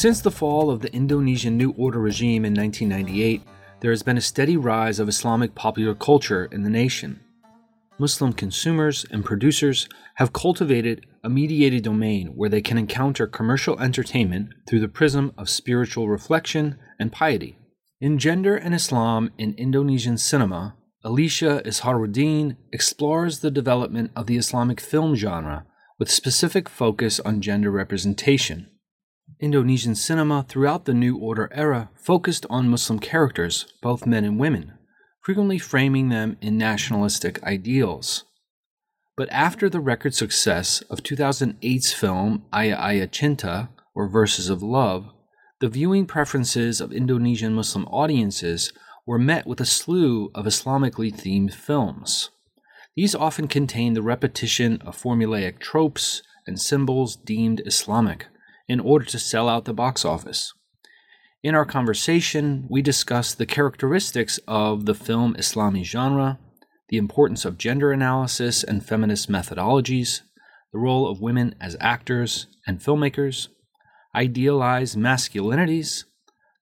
Since the fall of the Indonesian New Order regime in 1998, there has been a steady rise of Islamic popular culture in the nation. Muslim consumers and producers have cultivated a mediated domain where they can encounter commercial entertainment through the prism of spiritual reflection and piety. In Gender and Islam in Indonesian Cinema, Alicia Izharuddin explores the development of the Islamic film genre with specific focus on gender representation. Indonesian cinema throughout the New Order era focused on Muslim characters, both men and women, frequently framing them in nationalistic ideals. But after the record success of 2008's film Ayat Ayat Cinta, or Verses of Love, the viewing preferences of Indonesian Muslim audiences were met with a slew of Islamically themed films. These often contain the repetition of formulaic tropes and symbols deemed Islamic in order to sell out the box office. In our conversation, we discuss the characteristics of the film Islami genre, the importance of gender analysis and feminist methodologies, the role of women as actors and filmmakers, idealized masculinities,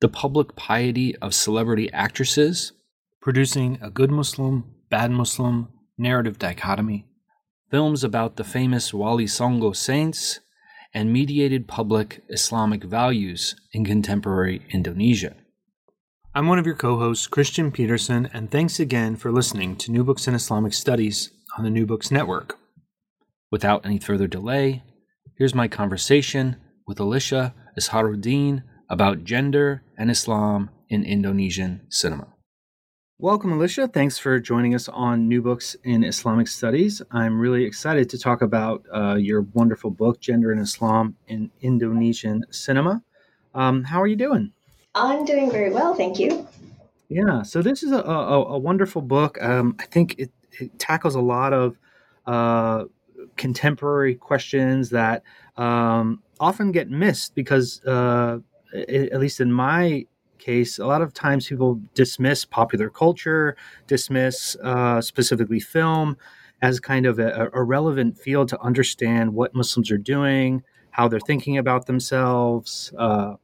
the public piety of celebrity actresses, producing a good Muslim, bad Muslim narrative dichotomy, films about the famous Wali Songo saints, and mediated public Islamic values in contemporary Indonesia. I'm one of your co hosts, Christian Peterson, and thanks again for listening to New Books in Islamic Studies on the New Books Network. Without any further delay, here's my conversation with Alicia Izharuddin about gender and Islam in Indonesian cinema. Welcome, Alicia. Thanks for joining us on New Books in Islamic Studies. I'm really excited to talk about uh, your wonderful book, Gender and Islam in Indonesian Cinema. Um, how are you doing? I'm doing very well, thank you. Yeah, so this is a, a, a wonderful book. Um, I think it, it, tackles a lot of uh, contemporary questions that um, often get missed because, uh, at least in my case, a lot of times people dismiss popular culture, dismiss uh, specifically film as kind of a, a, relevant field to understand what Muslims are doing, how they're thinking about themselves. Uh,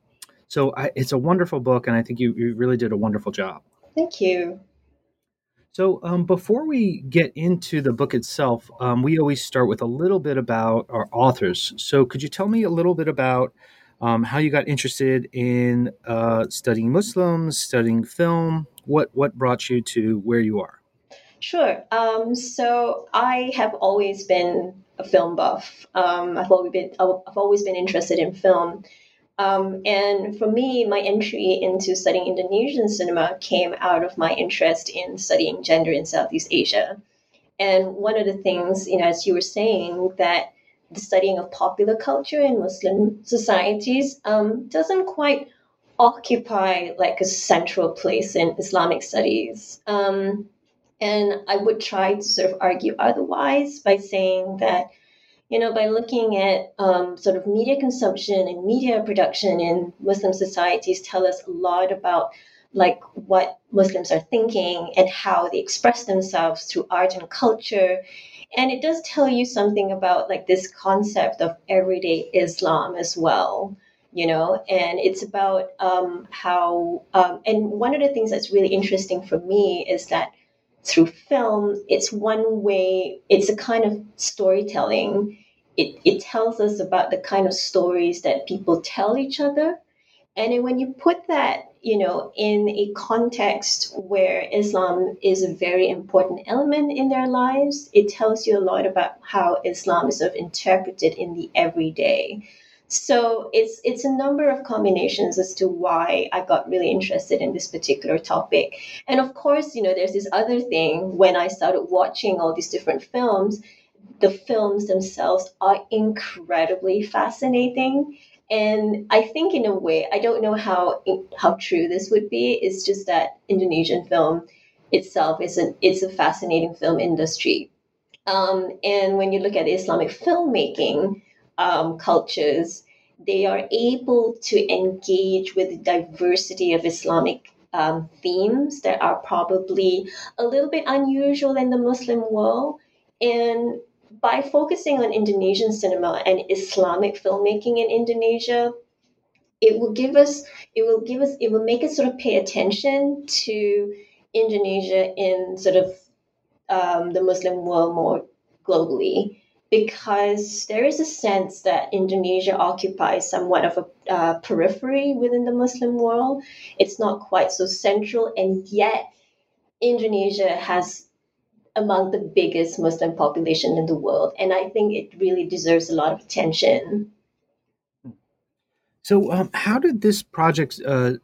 so I, it's a wonderful book, and I think you, you really did a wonderful job. Thank you. So, um, before we get into the book itself, um, we always start with a little bit about our authors. So, could you tell me a little bit about um, how you got interested in uh, studying Muslims, studying film. What what brought you to where you are? Sure. Um, so I have always been a film buff. Um, I've always been I've always been interested in film. Um, and for me, my entry into studying Indonesian cinema came out of my interest in studying gender in Southeast Asia. And one of the things, you know, as you were saying, that the studying of popular culture in Muslim societies um, doesn't quite occupy like a central place in Islamic studies. Um, and I would try to sort of argue otherwise by saying that, you know, by looking at um, sort of media consumption and media production in Muslim societies tell us a lot about like what Muslims are thinking and how they express themselves through art and culture and it does tell you something about like this concept of everyday islam as well you know? And it's about um, how um, and one of the things that's really interesting for me is that through film it's one way it's a kind of storytelling. It, it tells us about the kind of stories that people tell each other. And then when you put that you know, in a context where Islam is a very important element in their lives, it tells you a lot about how Islam is sort of interpreted in the everyday. So it's it's a number of combinations as to why I got really interested in this particular topic. And of course, you know, there's this other thing when I started watching all these different films, the films themselves are incredibly fascinating. And I think in a way, I don't know how how true this would be. It's just that Indonesian film itself is an it's a fascinating film industry. Um, and when you look at Islamic filmmaking, um, cultures, they are able to engage with the diversity of Islamic um, themes that are probably a little bit unusual in the Muslim world. And by focusing on Indonesian cinema and Islamic filmmaking in Indonesia, it will give us, it will give us, it will make us sort of pay attention to Indonesia in sort of um, the Muslim world more globally because there is a sense that Indonesia occupies somewhat of a uh, periphery within the Muslim world. It's not quite so central, and yet Indonesia has among the biggest Muslim population in the world, and I think it really deserves a lot of attention. So, um, how did this project uh,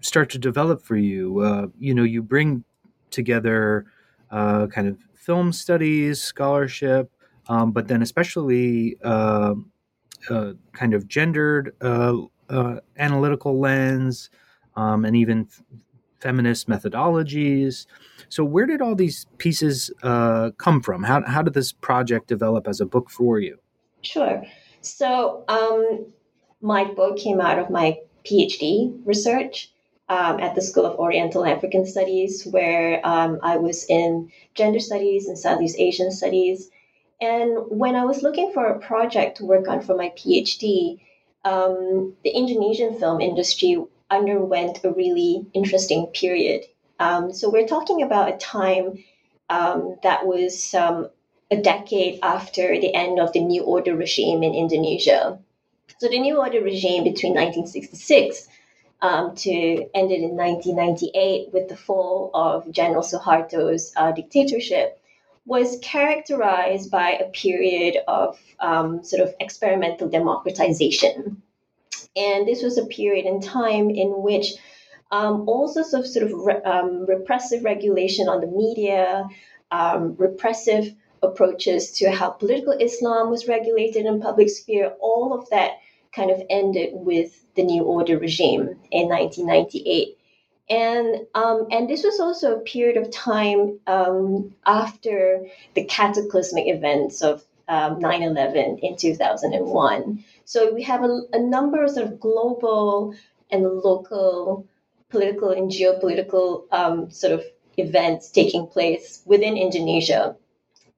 start to develop for you? Uh, you know, you bring together uh, kind of film studies, scholarship, um, but then especially uh, kind of gendered uh, uh, analytical lens um, and even feminist methodologies. So, where did all these pieces uh, come from? How, how did this project develop as a book for you? Sure. So, um, my book came out of my PhD research um, at the School of Oriental African Studies, where um, I was in gender studies and Southeast Asian studies. And when I was looking for a project to work on for my PhD, um, the Indonesian film industry underwent a really interesting period. Um, so we're talking about a time um, that was um, a decade after the end of the New Order regime in Indonesia. So the New Order regime between 1966 um, to ended in 1998 with the fall of General Suharto's uh, dictatorship was characterized by a period of um, sort of experimental democratization. And this was a period in time in which um, all sorts of sort of re- um, repressive regulation on the media, um, repressive approaches to how political Islam was regulated in public sphere, all of that kind of ended with the New Order regime in 1998 and um, and this was also a period of time um, after the cataclysmic events of um, 9/11 in 2001. So we have a, a number of sort of global and local political and geopolitical um, sort of events taking place within Indonesia.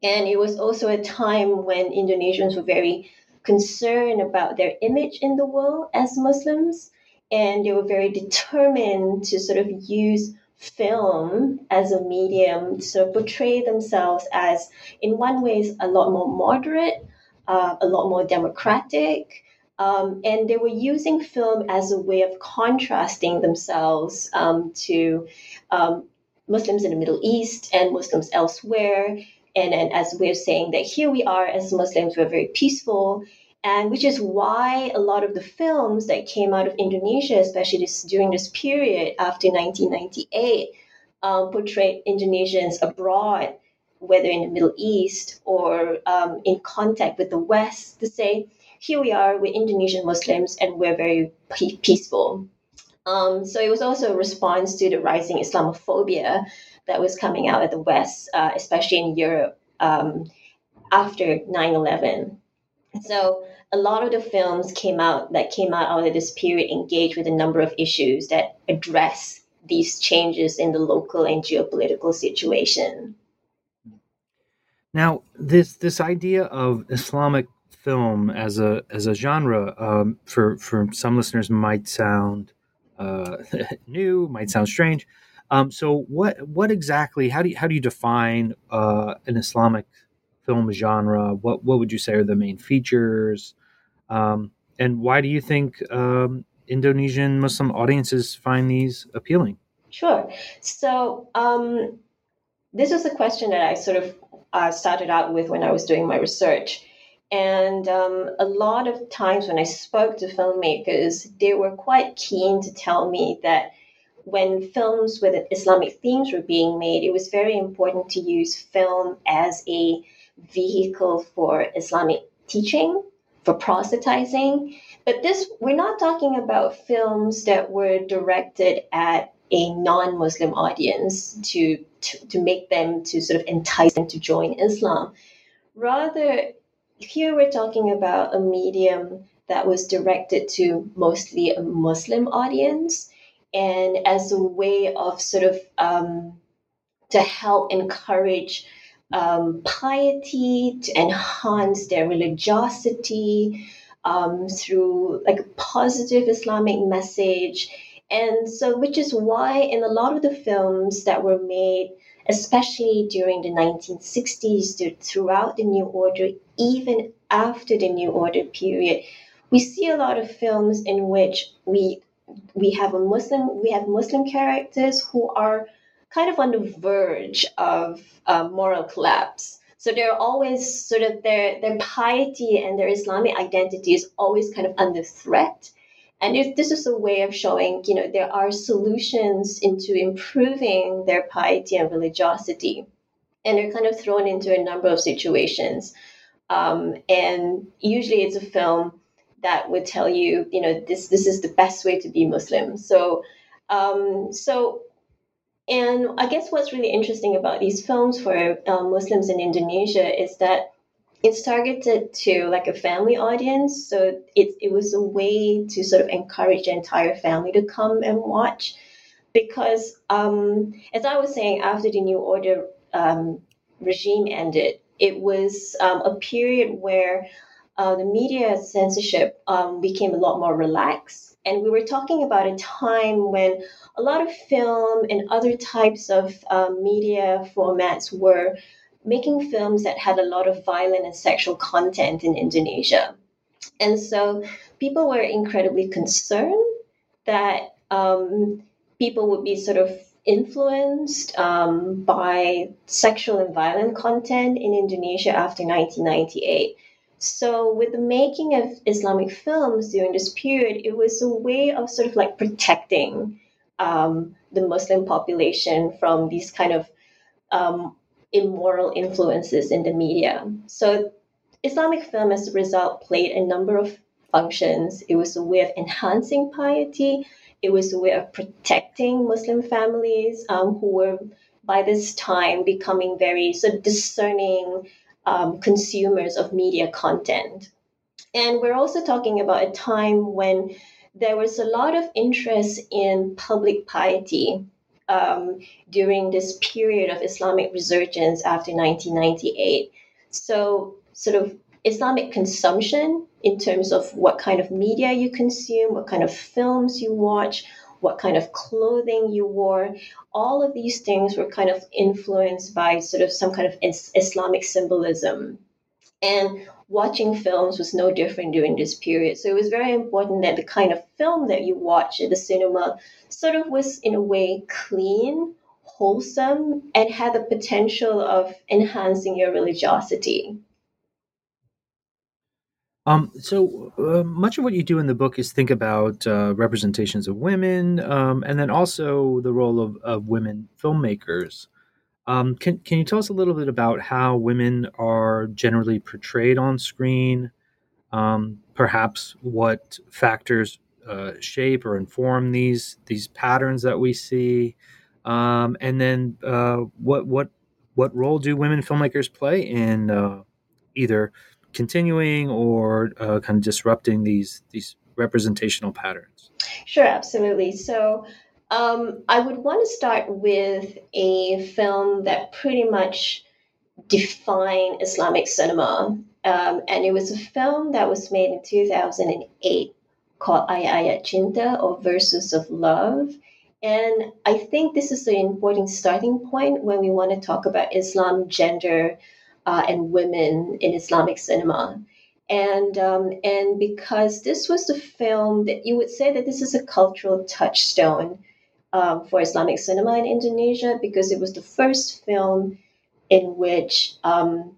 And it was also a time when Indonesians were very concerned about their image in the world as Muslims and they were very determined to sort of use film as a medium to sort of portray themselves as, in one way, a lot more moderate, uh, a lot more democratic. Um, and they were using film as a way of contrasting themselves um, to um, Muslims in the Middle East and Muslims elsewhere. And, and as we're saying that here we are as Muslims, we're very peaceful and which is why a lot of the films that came out of Indonesia, especially this, during this period after 1998, um, portrayed Indonesians abroad, whether in the Middle East or um, in contact with the West, to say, here we are, we're Indonesian Muslims and we're very peaceful. Um, so it was also a response to the rising Islamophobia that was coming out of the West, uh, especially in Europe um, after 9 11. So a lot of the films came out that came out out of this period engaged with a number of issues that address these changes in the local and geopolitical situation. Now, this this idea of Islamic film as a as a genre um, for for some listeners might sound uh, new, might sound strange. Um, so, what what exactly? How do you, how do you define uh, an Islamic film genre? What what would you say are the main features? Um, and why do you think um, Indonesian Muslim audiences find these appealing? Sure. So um, this was a question that I sort of uh, started out with when I was doing my research. And um, a lot of times when I spoke to filmmakers, they were quite keen to tell me that when films with Islamic themes were being made, it was very important to use film as a vehicle for Islamic teaching, for proselytizing. But this, we're not talking about films that were directed at a non-Muslim audience to, to, to make them to sort of entice them to join Islam. Rather, here we're talking about a medium that was directed to mostly a Muslim audience and as a way of sort of um, to help encourage um, piety, to enhance their religiosity um, through like a positive Islamic message. And so, which is why in a lot of the films that were made, especially during the 1960s, to, throughout the New Order, even after the New Order period, we see a lot of films in which we we have a Muslim we have Muslim characters who are kind of on the verge of uh, moral collapse. So they're always sort of their their piety and their Islamic identity is always kind of under threat. And if this is a way of showing, you know, there are solutions into improving their piety and religiosity. And they're kind of thrown into a number of situations. Um, and usually it's a film that would tell you, you know, this this is the best way to be Muslim. So, um, so, and I guess what's really interesting about these films for um, Muslims in Indonesia is that it's targeted to like a family audience. So it it was a way to sort of encourage the entire family to come and watch, because um, as I was saying, after the New Order um, regime ended, it was um, a period where uh, the media censorship um, became a lot more relaxed. And we were talking about a time when a lot of film and other types of um, media formats were making films that had a lot of violent and sexual content in Indonesia. And so people were incredibly concerned that um, people would be sort of influenced um, by sexual and violent content in Indonesia after 1998. So, with the making of Islamic films during this period, it was a way of sort of like protecting um, the Muslim population from these kind of um, immoral influences in the media. So, Islamic film, as a result, played a number of functions. It was a way of enhancing piety, it was a way of protecting Muslim families um, who were by this time becoming very sort of discerning um, consumers of media content. And we're also talking about a time when there was a lot of interest in public piety um, during this period of Islamic resurgence after 1998. So, sort of Islamic consumption in terms of what kind of media you consume, what kind of films you watch, what kind of clothing you wore. All of these things were kind of influenced by sort of some kind of Islamic symbolism. And watching films was no different during this period. So it was very important that the kind of film that you watch at the cinema sort of was, in a way, clean, wholesome, and had the potential of enhancing your religiosity. Um, so uh, much of what you do in the book is think about uh, representations of women, um, and then also the role of, of women filmmakers. Um, can can you tell us a little bit about how women are generally portrayed on screen? Um, perhaps what factors uh, shape or inform these these patterns that we see, um, and then uh, what what what role do women filmmakers play in uh, either continuing or uh, kind of disrupting these these representational patterns? Sure, absolutely. So um, I would want to start with a film that pretty much defined Islamic cinema, um, and it was a film that was made in 2008 called Ayat Cinta or Verses of Love. And I think this is an important starting point when we want to talk about Islam, gender, uh, and women in Islamic cinema. And um, and because this was the film that you would say that this is a cultural touchstone um, for Islamic cinema in Indonesia because it was the first film in which um,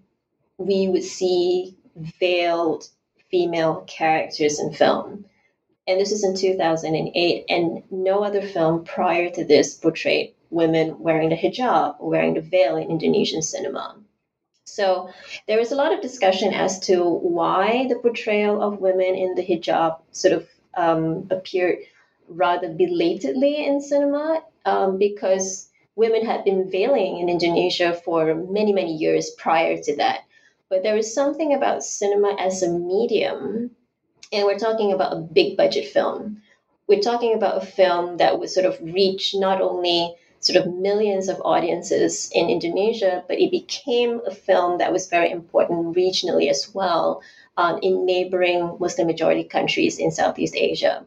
we would see veiled female characters in film. And this is in 2008, and no other film prior to this portrayed women wearing the hijab or wearing the veil in Indonesian cinema. So there is a lot of discussion as to why the portrayal of women in the hijab sort of um, appeared rather belatedly in cinema um, because women had been veiling in Indonesia for many, many years prior to that. But there was something about cinema as a medium, and we're talking about a big budget film. We're talking about a film that would sort of reach not only sort of millions of audiences in Indonesia, but it became a film that was very important regionally as well um, in neighboring Muslim majority countries in Southeast Asia.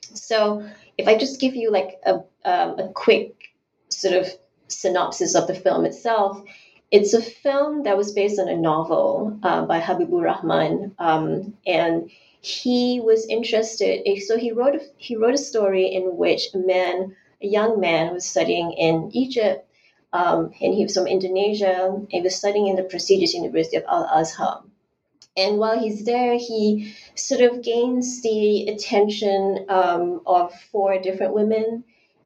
So, if I just give you like a, um, a quick sort of synopsis of the film itself, it's a film that was based on a novel uh, by Habiburrahman, um, and he was interested. So he wrote a, he wrote a story in which a man a young man was studying in Egypt, um, and he was from Indonesia. He was studying in the prestigious University of Al Azhar. And while he's there, he sort of gains the attention um, of four different women.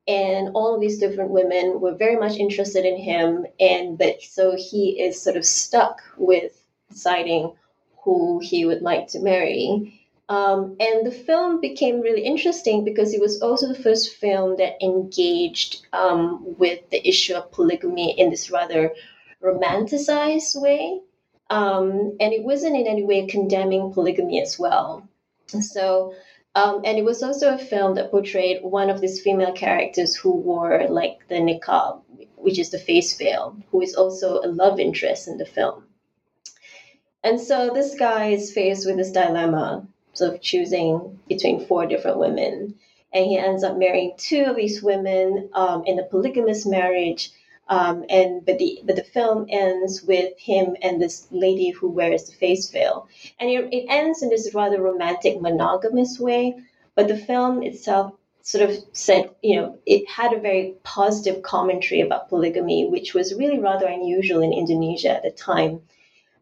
And all of these different women were very much interested in him. And but so he is sort of stuck with deciding who he would like to marry. Um, and the film became really interesting because it was also the first film that engaged um, with the issue of polygamy in this rather romanticized way. Um, and it wasn't in any way condemning polygamy as well. So, um, and it was also a film that portrayed one of these female characters who wore like the niqab, which is the face veil, who is also a love interest in the film. And so this guy is faced with this dilemma of choosing between four different women. And he ends up marrying two of these women um, in a polygamous marriage. Um, and but the but the film ends with him and this lady who wears the face veil, and it, it ends in this rather romantic monogamous way. But the film itself sort of said, you know, it had a very positive commentary about polygamy, which was really rather unusual in Indonesia at the time.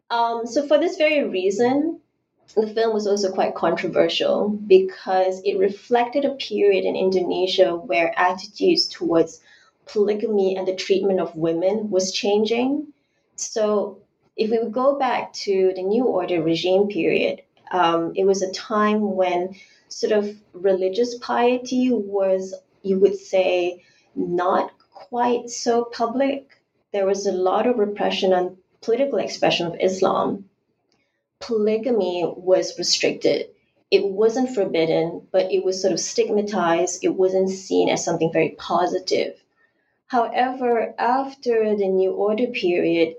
Um, so for this very reason, the film was also quite controversial because it reflected a period in Indonesia where attitudes towards polygamy and the treatment of women was changing. So, if we would go back to the New Order regime period, um, it was a time when sort of religious piety was, you would say, not quite so public. There was a lot of repression on political expression of Islam polygamy was restricted. It wasn't forbidden, but it was sort of stigmatized. It wasn't seen as something very positive. However, after the New Order period,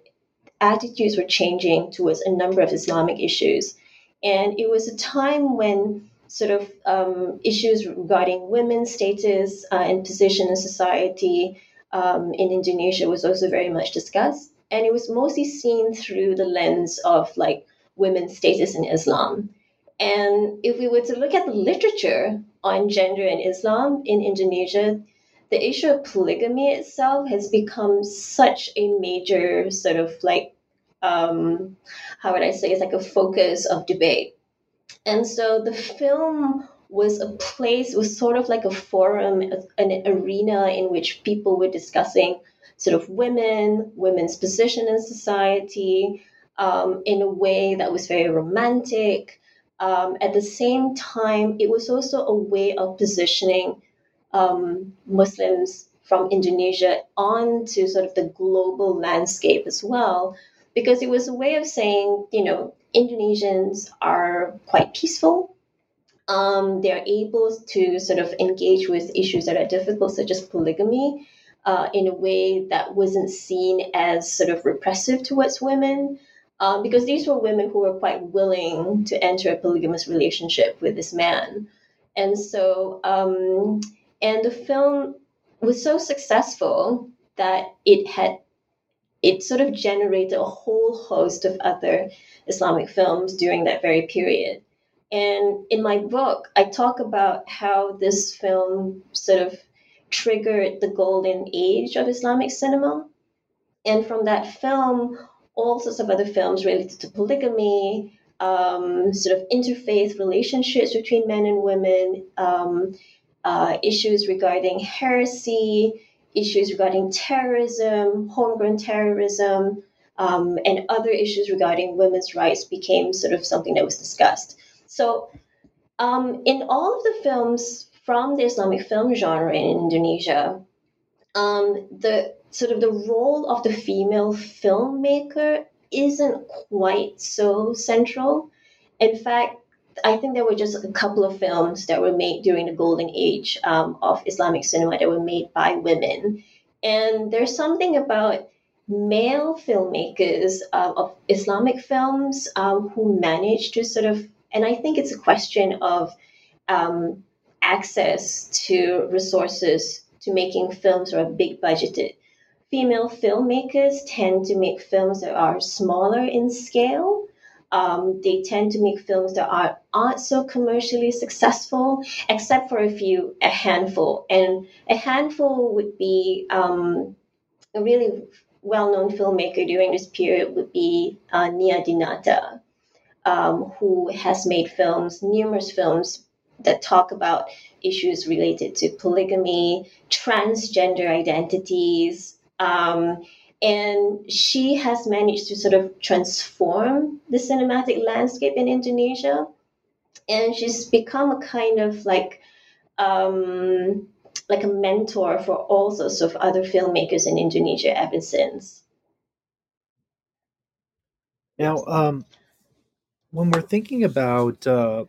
attitudes were changing towards a number of Islamic issues. And it was a time when sort of um, issues regarding women's status uh, and position in society um, in Indonesia was also very much discussed. And it was mostly seen through the lens of like women's status in Islam. And if we were to look at the literature on gender and Islam in Indonesia, the issue of polygamy itself has become such a major sort of like, um, how would I say, it's like a focus of debate. And so the film was a place, was sort of like a forum, an arena in which people were discussing sort of women, women's position in society, um, in a way that was very romantic. Um, at the same time, it was also a way of positioning um, Muslims from Indonesia onto sort of the global landscape as well, because it was a way of saying, you know, Indonesians are quite peaceful. Um, they're able to sort of engage with issues that are difficult, such as polygamy, uh, in a way that wasn't seen as sort of repressive towards women um, because these were women who were quite willing to enter a polygamous relationship with this man. And so, um, and the film was so successful that it had, it sort of generated a whole host of other Islamic films during that very period. And in my book, I talk about how this film sort of triggered the golden age of Islamic cinema. And from that film, all sorts of other films related to polygamy um, sort of interfaith relationships between men and women, um, uh, issues regarding heresy, issues regarding terrorism, homegrown terrorism, um, and other issues regarding women's rights became sort of something that was discussed. So, um, in all of the films from the Islamic film genre in Indonesia, um, the sort of the role of the female filmmaker isn't quite so central. In fact, I think there were just a couple of films that were made during the golden age um, of Islamic cinema that were made by women. And there's something about male filmmakers uh, of Islamic films um, who managed to sort of, and I think it's a question of um, access to resources to making films are big budgeted. Female filmmakers tend to make films that are smaller in scale. Um, they tend to make films that are, aren't so commercially successful, except for a few, a handful. And a handful would be um, a really well-known filmmaker during this period would be uh, Nia Dinata, um, who has made films, numerous films that talk about issues related to polygamy, transgender identities, um, and she has managed to sort of transform the cinematic landscape in Indonesia. And she's become a kind of like um, like a mentor for all sorts of other filmmakers in Indonesia ever since. Now, um, when we're thinking about uh,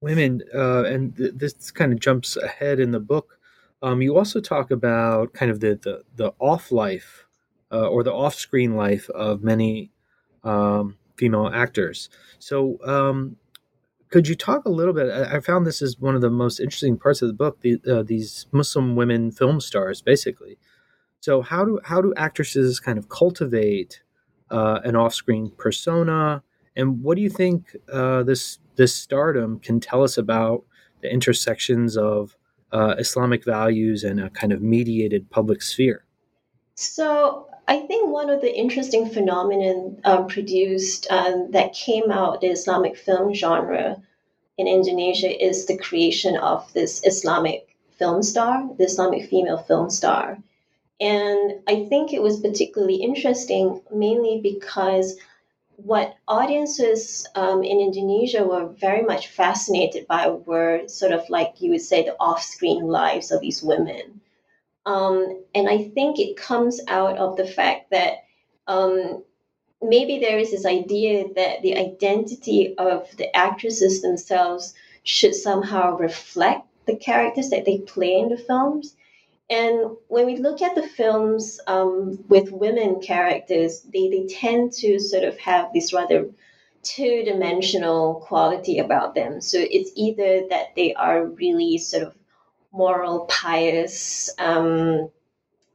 women, uh, and th- this kind of jumps ahead in the book, um, you also talk about kind of the the, the off life uh, or the off screen life of many um, female actors. So, um, could you talk a little bit? I found this is one of the most interesting parts of the book. The, uh, these Muslim women film stars, basically. So how do how do actresses kind of cultivate uh, an off-screen persona, and what do you think uh, this this stardom can tell us about the intersections of uh, Islamic values and a kind of mediated public sphere? So I think one of the interesting phenomenon um, produced um, that came out the Islamic film genre in Indonesia is the creation of this Islamic film star, the Islamic female film star. And I think it was particularly interesting mainly because what audiences um, in Indonesia were very much fascinated by were sort of like you would say the off screen lives of these women. Um, and I think it comes out of the fact that um, maybe there is this idea that the identity of the actresses themselves should somehow reflect the characters that they play in the films. And when we look at the films um, with women characters, they, they tend to sort of have this rather two dimensional quality about them. So it's either that they are really sort of moral, pious um,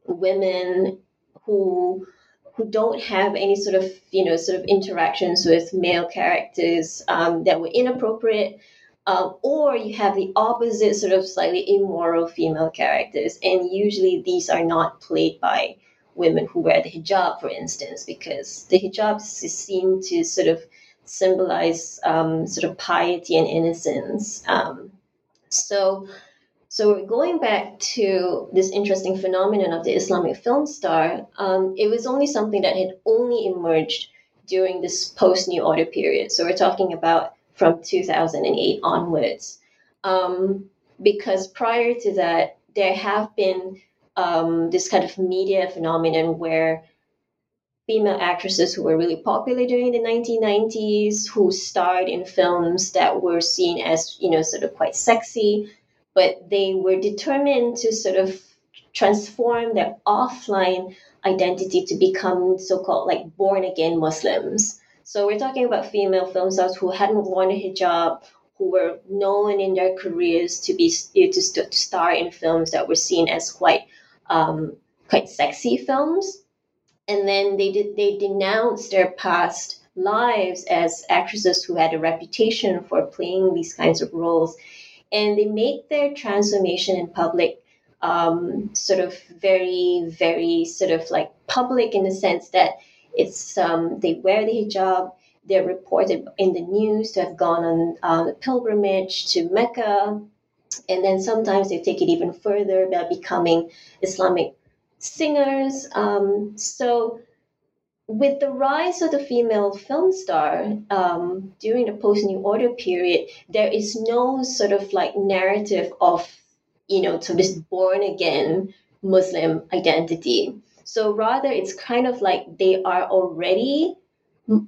women who who don't have any sort of you know sort of interactions with male characters um, that were inappropriate. Um, or you have the opposite sort of slightly immoral female characters, and usually these are not played by women who wear the hijab, for instance, because the hijab seem to sort of symbolize um, sort of piety and innocence. Um, so so going back to this interesting phenomenon of the Islamic film star, um, it was only something that had only emerged during this post New Order period. So we're talking about from 2008 onwards. Um, because prior to that, there have been um, this kind of media phenomenon where female actresses who were really popular during the 1990s, who starred in films that were seen as, you know, sort of quite sexy, but they were determined to sort of transform their offline identity to become so-called like born again Muslims. So we're talking about female film stars who hadn't worn a hijab, who were known in their careers to be to, to star in films that were seen as quite um, quite sexy films, and then they did they denounced their past lives as actresses who had a reputation for playing these kinds of roles and they make their transformation in public um, sort of very, very sort of like public in the sense that it's um, they wear the hijab they're reported in the news to have gone on uh, a pilgrimage to Mecca. And then sometimes they take it even further by becoming Islamic singers. Um, so, with the rise of the female film star um, during the post New Order period, there is no sort of like narrative of, you know, to this born again Muslim identity. So rather, it's kind of like they are already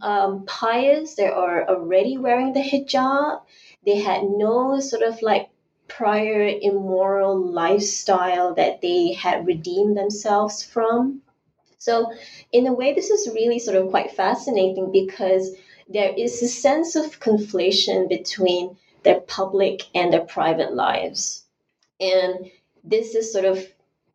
um, pious, they are already wearing the hijab. They had no sort of like prior immoral lifestyle that they had redeemed themselves from. So, in a way, this is really sort of quite fascinating because there is a sense of conflation between their public and their private lives. And this is sort of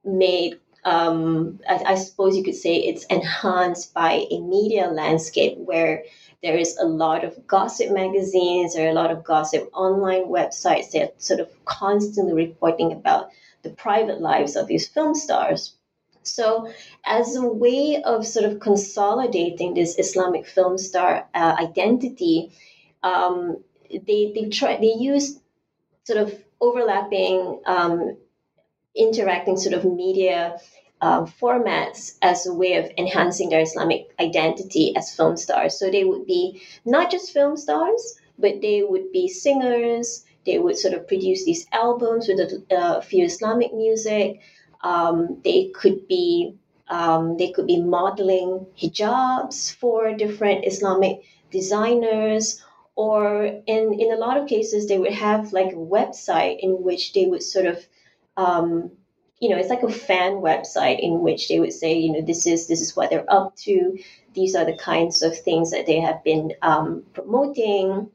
made, um, I, I suppose you could say it's enhanced by a media landscape where there is a lot of gossip magazines, are a lot of gossip online websites that sort of constantly reporting about the private lives of these film stars. So, as a way of sort of consolidating this Islamic film star uh, identity, um, they they try they use sort of overlapping, um, interacting sort of media uh, formats as a way of enhancing their Islamic identity as film stars. So they would be not just film stars, but they would be singers. They would sort of produce these albums with a few Islamic music. Um, they could be um, they could be modeling hijabs for different Islamic designers, or in in a lot of cases they would have like a website in which they would sort of um, you know it's like a fan website in which they would say you know this is this is what they're up to. These are the kinds of things that they have been um, promoting.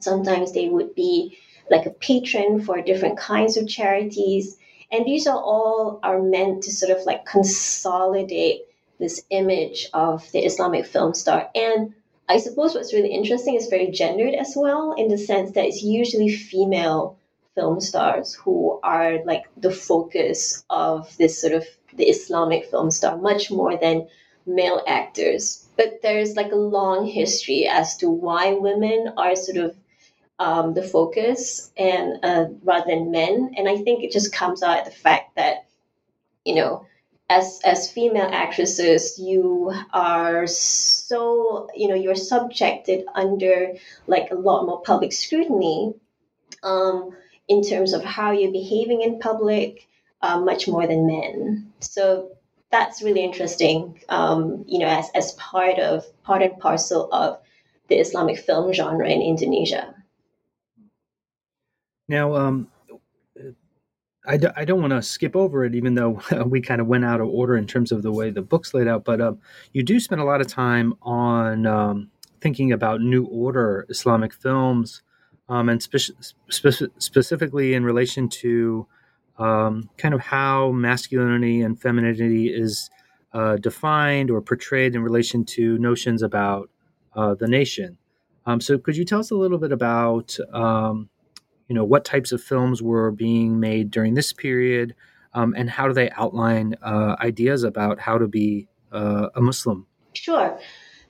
Sometimes they would be like a patron for different kinds of charities and these are all are meant to sort of like consolidate this image of the islamic film star and i suppose what's really interesting is very gendered as well in the sense that it's usually female film stars who are like the focus of this sort of the Islamic film star, much more than male actors. But there's like a long history as to why women are sort of um, the focus and uh, rather than men. And I think it just comes out the fact that, you know, as as female actresses, you are so you know you're subjected under like a lot more public scrutiny. Um, in terms of how you're behaving in public, uh, much more than men. So that's really interesting, um, you know, as, as part of part and parcel of the Islamic film genre in Indonesia. Now, um, I d- I don't want to skip over it, even though we kind of went out of order in terms of the way the book's laid out. But um, you do spend a lot of time on um, thinking about New Order Islamic films um, and spe- spe- specifically in relation to um, kind of how masculinity and femininity is uh, defined or portrayed in relation to notions about uh, the nation. Um, so, could you tell us a little bit about, um, you know, what types of films were being made during this period, um, and how do they outline uh, ideas about how to be uh, a Muslim? Sure.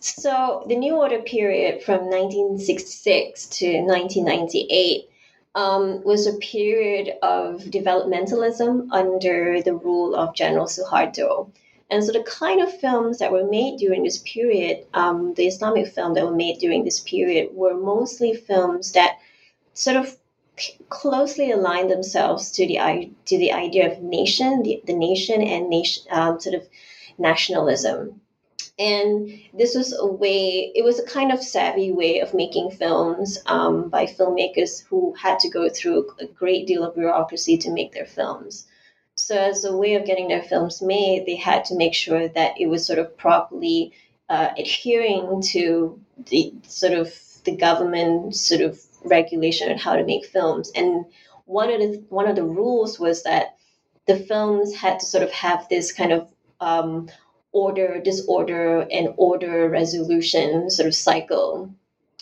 So the New Order period from 1966 to 1998 um, was a period of developmentalism under the rule of General Suharto. And so the kind of films that were made during this period, um, the Islamic film that were made during this period, were mostly films that sort of closely aligned themselves to the to the idea of nation, the, the nation, and nation um, sort of nationalism. And this was a way, it was a kind of savvy way of making films um, by filmmakers who had to go through a great deal of bureaucracy to make their films. So, as a way of getting their films made, they had to make sure that it was sort of properly uh, adhering to the sort of the government sort of regulation on how to make films. And one of the one of the rules was that the films had to sort of have this kind of um, order, disorder, and order resolution sort of cycle.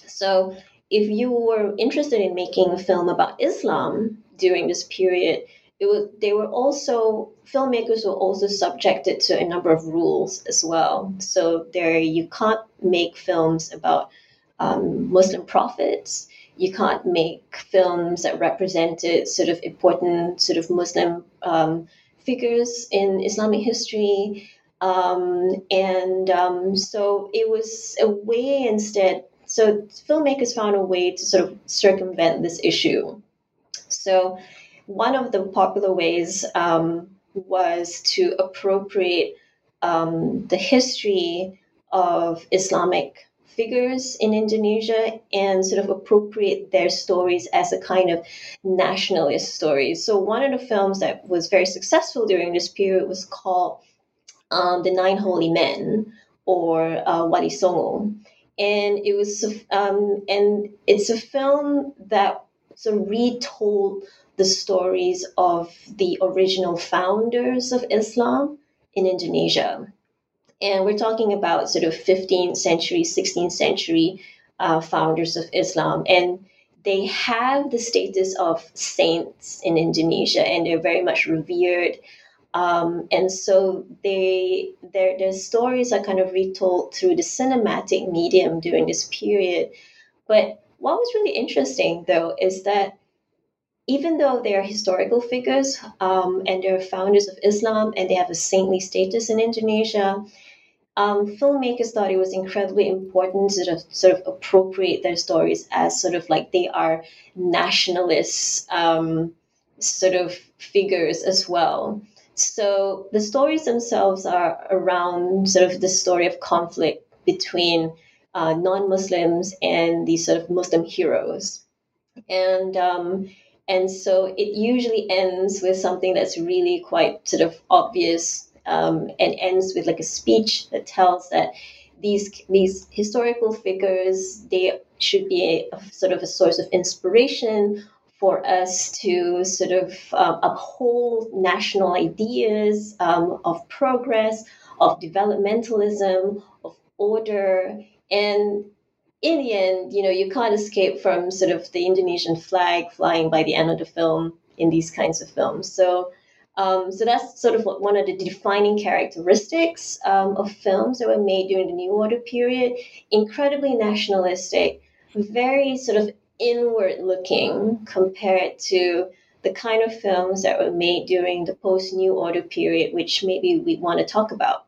So, if you were interested in making a film about Islam during this period, it was, they were also filmmakers were also subjected to a number of rules as well. So there, you can't make films about um, Muslim prophets. You can't make films that represented sort of important sort of Muslim um, figures in Islamic history. Um, and um, so it was a way instead. So filmmakers found a way to sort of circumvent this issue. So one of the popular ways um, was to appropriate um, the history of Islamic figures in Indonesia and sort of appropriate their stories as a kind of nationalist story. So one of the films that was very successful during this period was called um, The Nine Holy Men or uh, Wali Songo. And it was, um, and it's a film that sort of retold the stories of the original founders of Islam in Indonesia. And we're talking about sort of 15th century, 16th century uh, founders of Islam. And they have the status of saints in Indonesia and they're very much revered. Um, and so they their their stories are kind of retold through the cinematic medium during this period. But what was really interesting though is that even though they are historical figures um, and they're founders of Islam and they have a saintly status in Indonesia, um, filmmakers thought it was incredibly important to sort of, sort of appropriate their stories as sort of like they are nationalist um, sort of figures as well. So the stories themselves are around sort of the story of conflict between uh, non-Muslims and these sort of Muslim heroes, and um, and so it usually ends with something that's really quite sort of obvious um, and ends with like a speech that tells that these these historical figures they should be a, a sort of a source of inspiration for us to sort of um, uphold national ideas um, of progress, of developmentalism, of order, and in the end, you know, you can't escape from sort of the Indonesian flag flying by the end of the film in these kinds of films. So, um, so that's sort of one of the defining characteristics um, of films that were made during the New Order period. Incredibly nationalistic, very sort of inward looking compared to the kind of films that were made during the post New Order period, which maybe we want to talk about.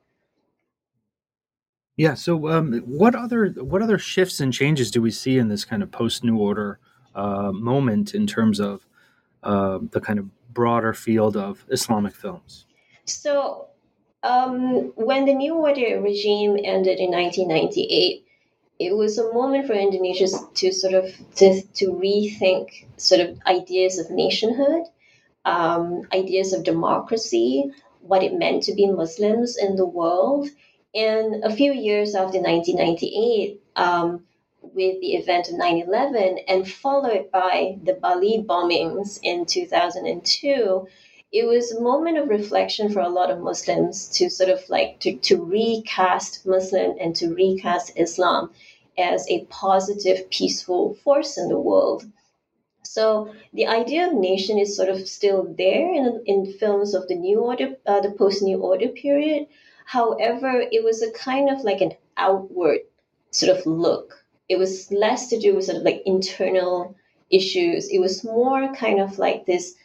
Yeah. So, um, what other what other shifts and changes do we see in this kind of post New Order uh, moment in terms of uh, the kind of broader field of Islamic films? So, um, when the New Order regime ended in 1998, it was a moment for Indonesia to sort of to, to rethink sort of ideas of nationhood, um, ideas of democracy, what it meant to be Muslims in the world and a few years after 1998, um, with the event of 9 11 and followed by the Bali bombings in 2002, it was a moment of reflection for a lot of Muslims to sort of like to, to recast Muslim and to recast Islam as a positive, peaceful force in the world. So the idea of nation is sort of still there in, in films of the New Order, uh, the post New Order period, However, it was a kind of like an outward sort of look. It was less to do with sort of like internal issues. It was more kind of like this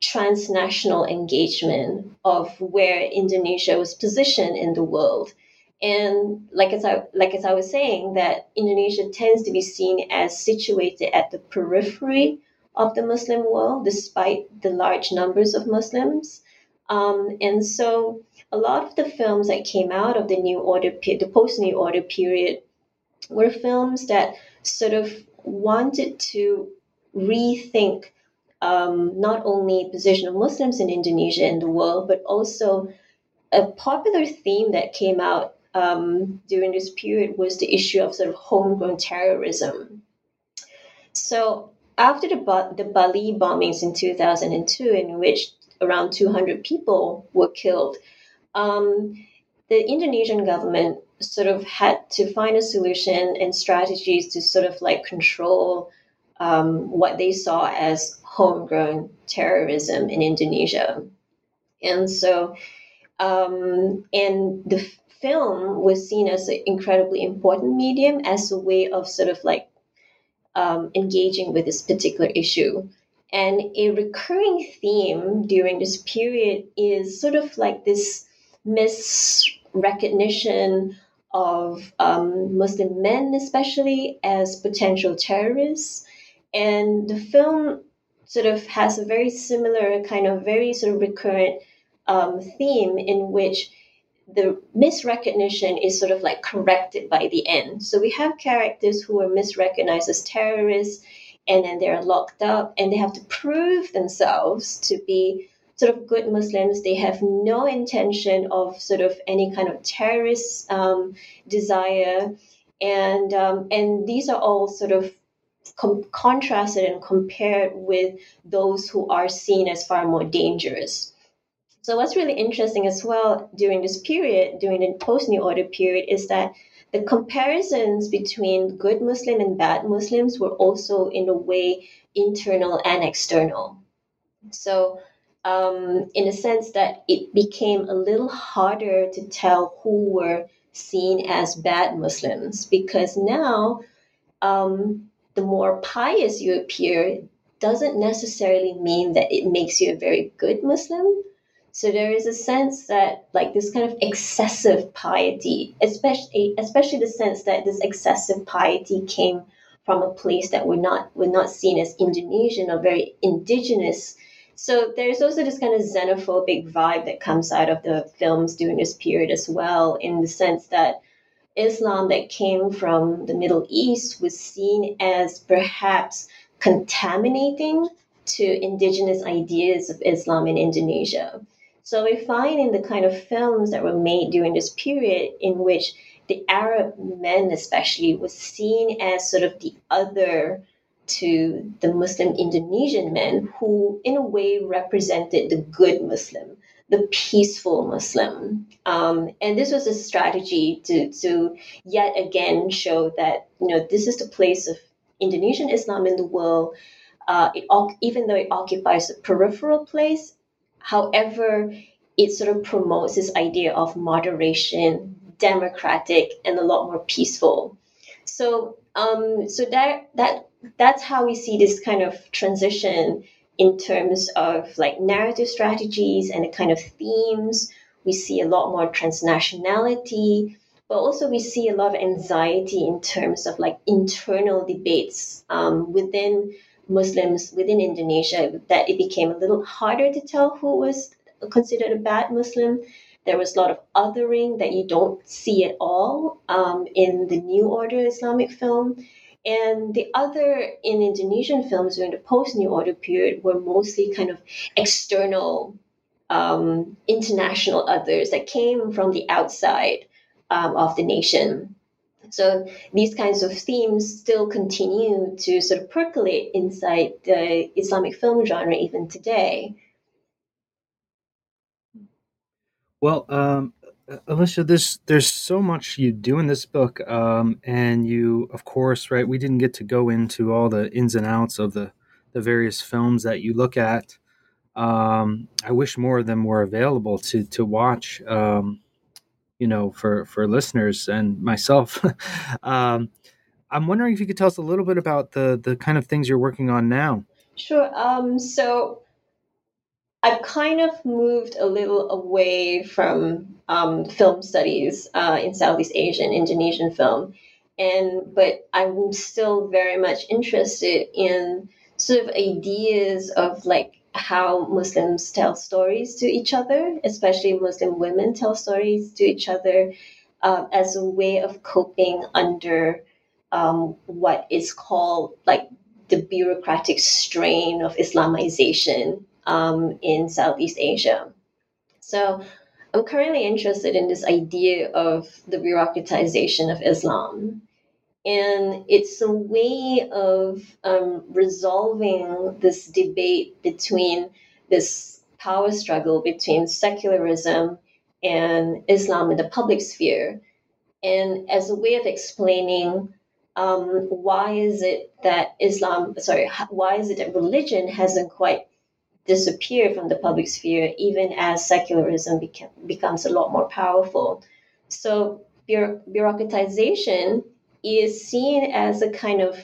transnational engagement of where Indonesia was positioned in the world. And like as I like as I was saying, that Indonesia tends to be seen as situated at the periphery of the Muslim world, despite the large numbers of Muslims. Um, and so a lot of the films that came out of the New Order, the post New Order period, were films that sort of wanted to rethink um, not only position of Muslims in Indonesia and the world, but also a popular theme that came out um, during this period was the issue of sort of homegrown terrorism. So after the, the Bali bombings in 2002, in which around 200 people were killed, um, the Indonesian government sort of had to find a solution and strategies to sort of like control um, what they saw as homegrown terrorism in Indonesia. And so, um, and the film was seen as an incredibly important medium as a way of sort of like um, engaging with this particular issue. And a recurring theme during this period is sort of like this misrecognition of um, Muslim men, especially as potential terrorists. And the film sort of has a very similar kind of very sort of recurrent um, theme in which the misrecognition is sort of like corrected by the end. So we have characters who are misrecognized as terrorists and then they're locked up and they have to prove themselves to be sort of good Muslims. They have no intention of sort of any kind of terrorist um, desire. And, um, and these are all sort of com- contrasted and compared with those who are seen as far more dangerous. So what's really interesting as well during this period, during the post New Order period, is that the comparisons between good Muslim and bad Muslims were also in a way internal and external. So um, in a sense that it became a little harder to tell who were seen as bad Muslims because now um, the more pious you appear doesn't necessarily mean that it makes you a very good Muslim. So there is a sense that like this kind of excessive piety, especially especially the sense that this excessive piety came from a place that we're not we're not seen as Indonesian or very indigenous. So there's also this kind of xenophobic vibe that comes out of the films during this period as well, in the sense that Islam that came from the Middle East was seen as perhaps contaminating to indigenous ideas of Islam in Indonesia. So we find in the kind of films that were made during this period in which the Arab men, especially, was seen as sort of the other to the Muslim Indonesian men, who in a way represented the good Muslim, the peaceful Muslim. Um, and this was a strategy to, to yet again show that, you know, this is the place of Indonesian Islam in the world. Uh, it, even though it occupies a peripheral place, However, it sort of promotes this idea of moderation, democratic, and a lot more peaceful. So, um, so that that that's how we see this kind of transition in terms of like narrative strategies and the kind of themes. We see a lot more transnationality, but also we see a lot of anxiety in terms of like internal debates um, within Muslims within Indonesia that it became a little harder to tell who was considered a bad Muslim. There was a lot of othering that you don't see at all um, in the New Order Islamic film. And the other in Indonesian films during the post New Order period were mostly kind of external, um, international others that came from the outside um, of the nation. So these kinds of themes still continue to sort of percolate inside the Islamic film genre even today. Well, um, Alicia, there's there's so much you do in this book, um, and you, of course, right? We didn't get to go into all the ins and outs of the the various films that you look at. Um, I wish more of them were available to to watch. Um, you know, for for listeners and myself. um, I'm wondering if you could tell us a little bit about the the kind of things you're working on now. Sure. Um, so I've kind of moved a little away from um, film studies uh, in Southeast Asian, Indonesian film, and but I'm still very much interested in sort of ideas of like how Muslims tell stories to each other, especially Muslim women tell stories to each other uh, as a way of coping under um, what is called like the bureaucratic strain of Islamization um, in Southeast Asia. So I'm currently interested in this idea of the bureaucratization of Islam. And it's a way of um, resolving this debate between this power struggle between secularism and Islam in the public sphere. And as a way of explaining um, why is it that Islam, sorry, why is it that religion hasn't quite disappeared from the public sphere, even as secularism beca- becomes a lot more powerful? So bureaucratization is seen as a kind of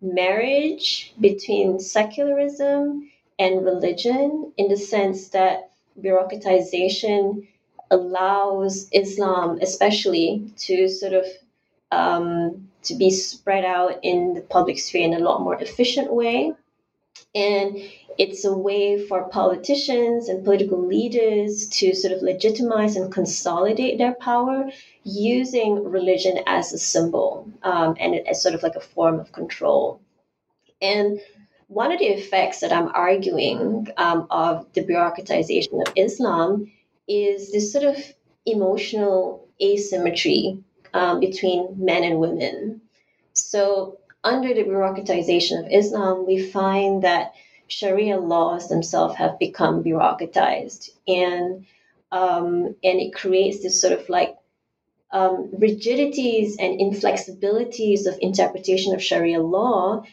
marriage between secularism and religion in the sense that bureaucratization allows Islam, especially, to sort of um, to be spread out in the public sphere in a lot more efficient way. And it's a way for politicians and political leaders to sort of legitimize and consolidate their power using religion as a symbol um, and as sort of like a form of control. And one of the effects that I'm arguing um, of the bureaucratization of Islam is this sort of emotional asymmetry um, between men and women. So, under the bureaucratization of Islam, we find that Sharia laws themselves have become bureaucratized, and um, and it creates this sort of like um, rigidities and inflexibilities of interpretation of Sharia law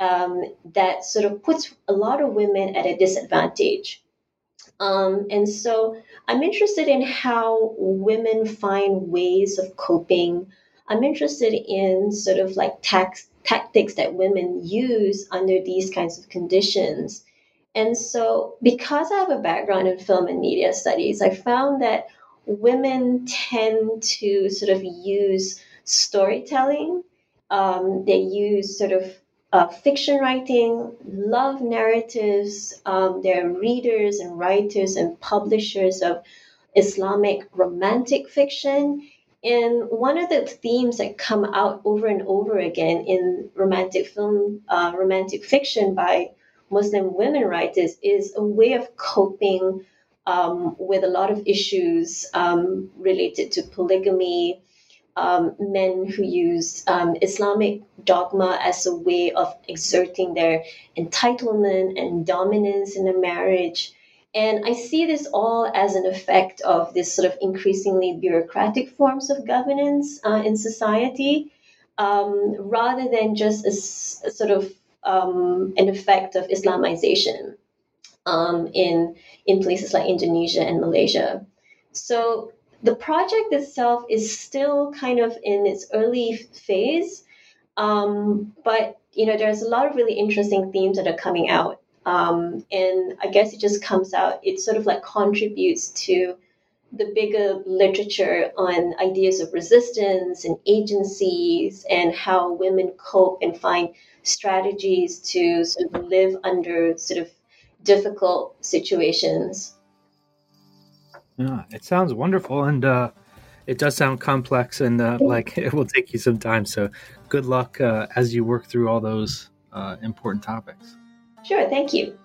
um, that sort of puts a lot of women at a disadvantage. Um, and so I'm interested in how women find ways of coping. I'm interested in sort of like tax, tactics that women use under these kinds of conditions. And so, because I have a background in film and media studies, I found that women tend to sort of use storytelling. Um, they use sort of uh, fiction writing, love narratives. Um, they're readers and writers and publishers of Islamic romantic fiction. And one of the themes that come out over and over again in romantic film, uh, romantic fiction by Muslim women writers is a way of coping um, with a lot of issues um, related to polygamy, um, men who use um, Islamic dogma as a way of exerting their entitlement and dominance in a marriage. And I see this all as an effect of this sort of increasingly bureaucratic forms of governance uh, in society, um, rather than just a, a sort of um, an effect of Islamization um, in in places like Indonesia and Malaysia. So the project itself is still kind of in its early phase, um, but you know there's a lot of really interesting themes that are coming out, um, and I guess it just comes out. It sort of like contributes to the bigger literature on ideas of resistance and agencies and how women cope and find strategies to sort of live under sort of difficult situations. Yeah, it sounds wonderful, and uh, it does sound complex, and uh, like it will take you some time. So, good luck uh, as you work through all those uh, important topics. Sure, thank you.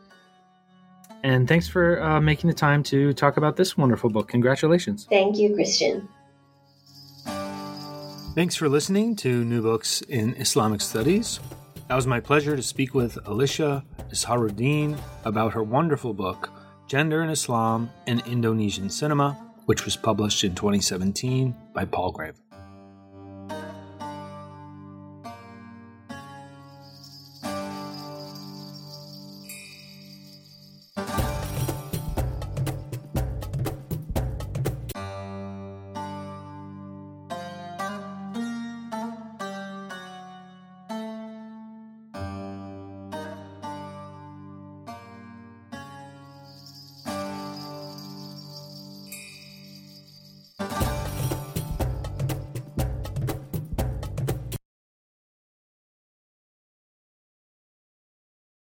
And thanks for uh, making the time to talk about this wonderful book. Congratulations. Thank you, Christian. Thanks for listening to New Books in Islamic Studies. That was my pleasure to speak with Alicia Izharuddin about her wonderful book, Gender in Islam and Indonesian Cinema, which was published in 2017 by Palgrave.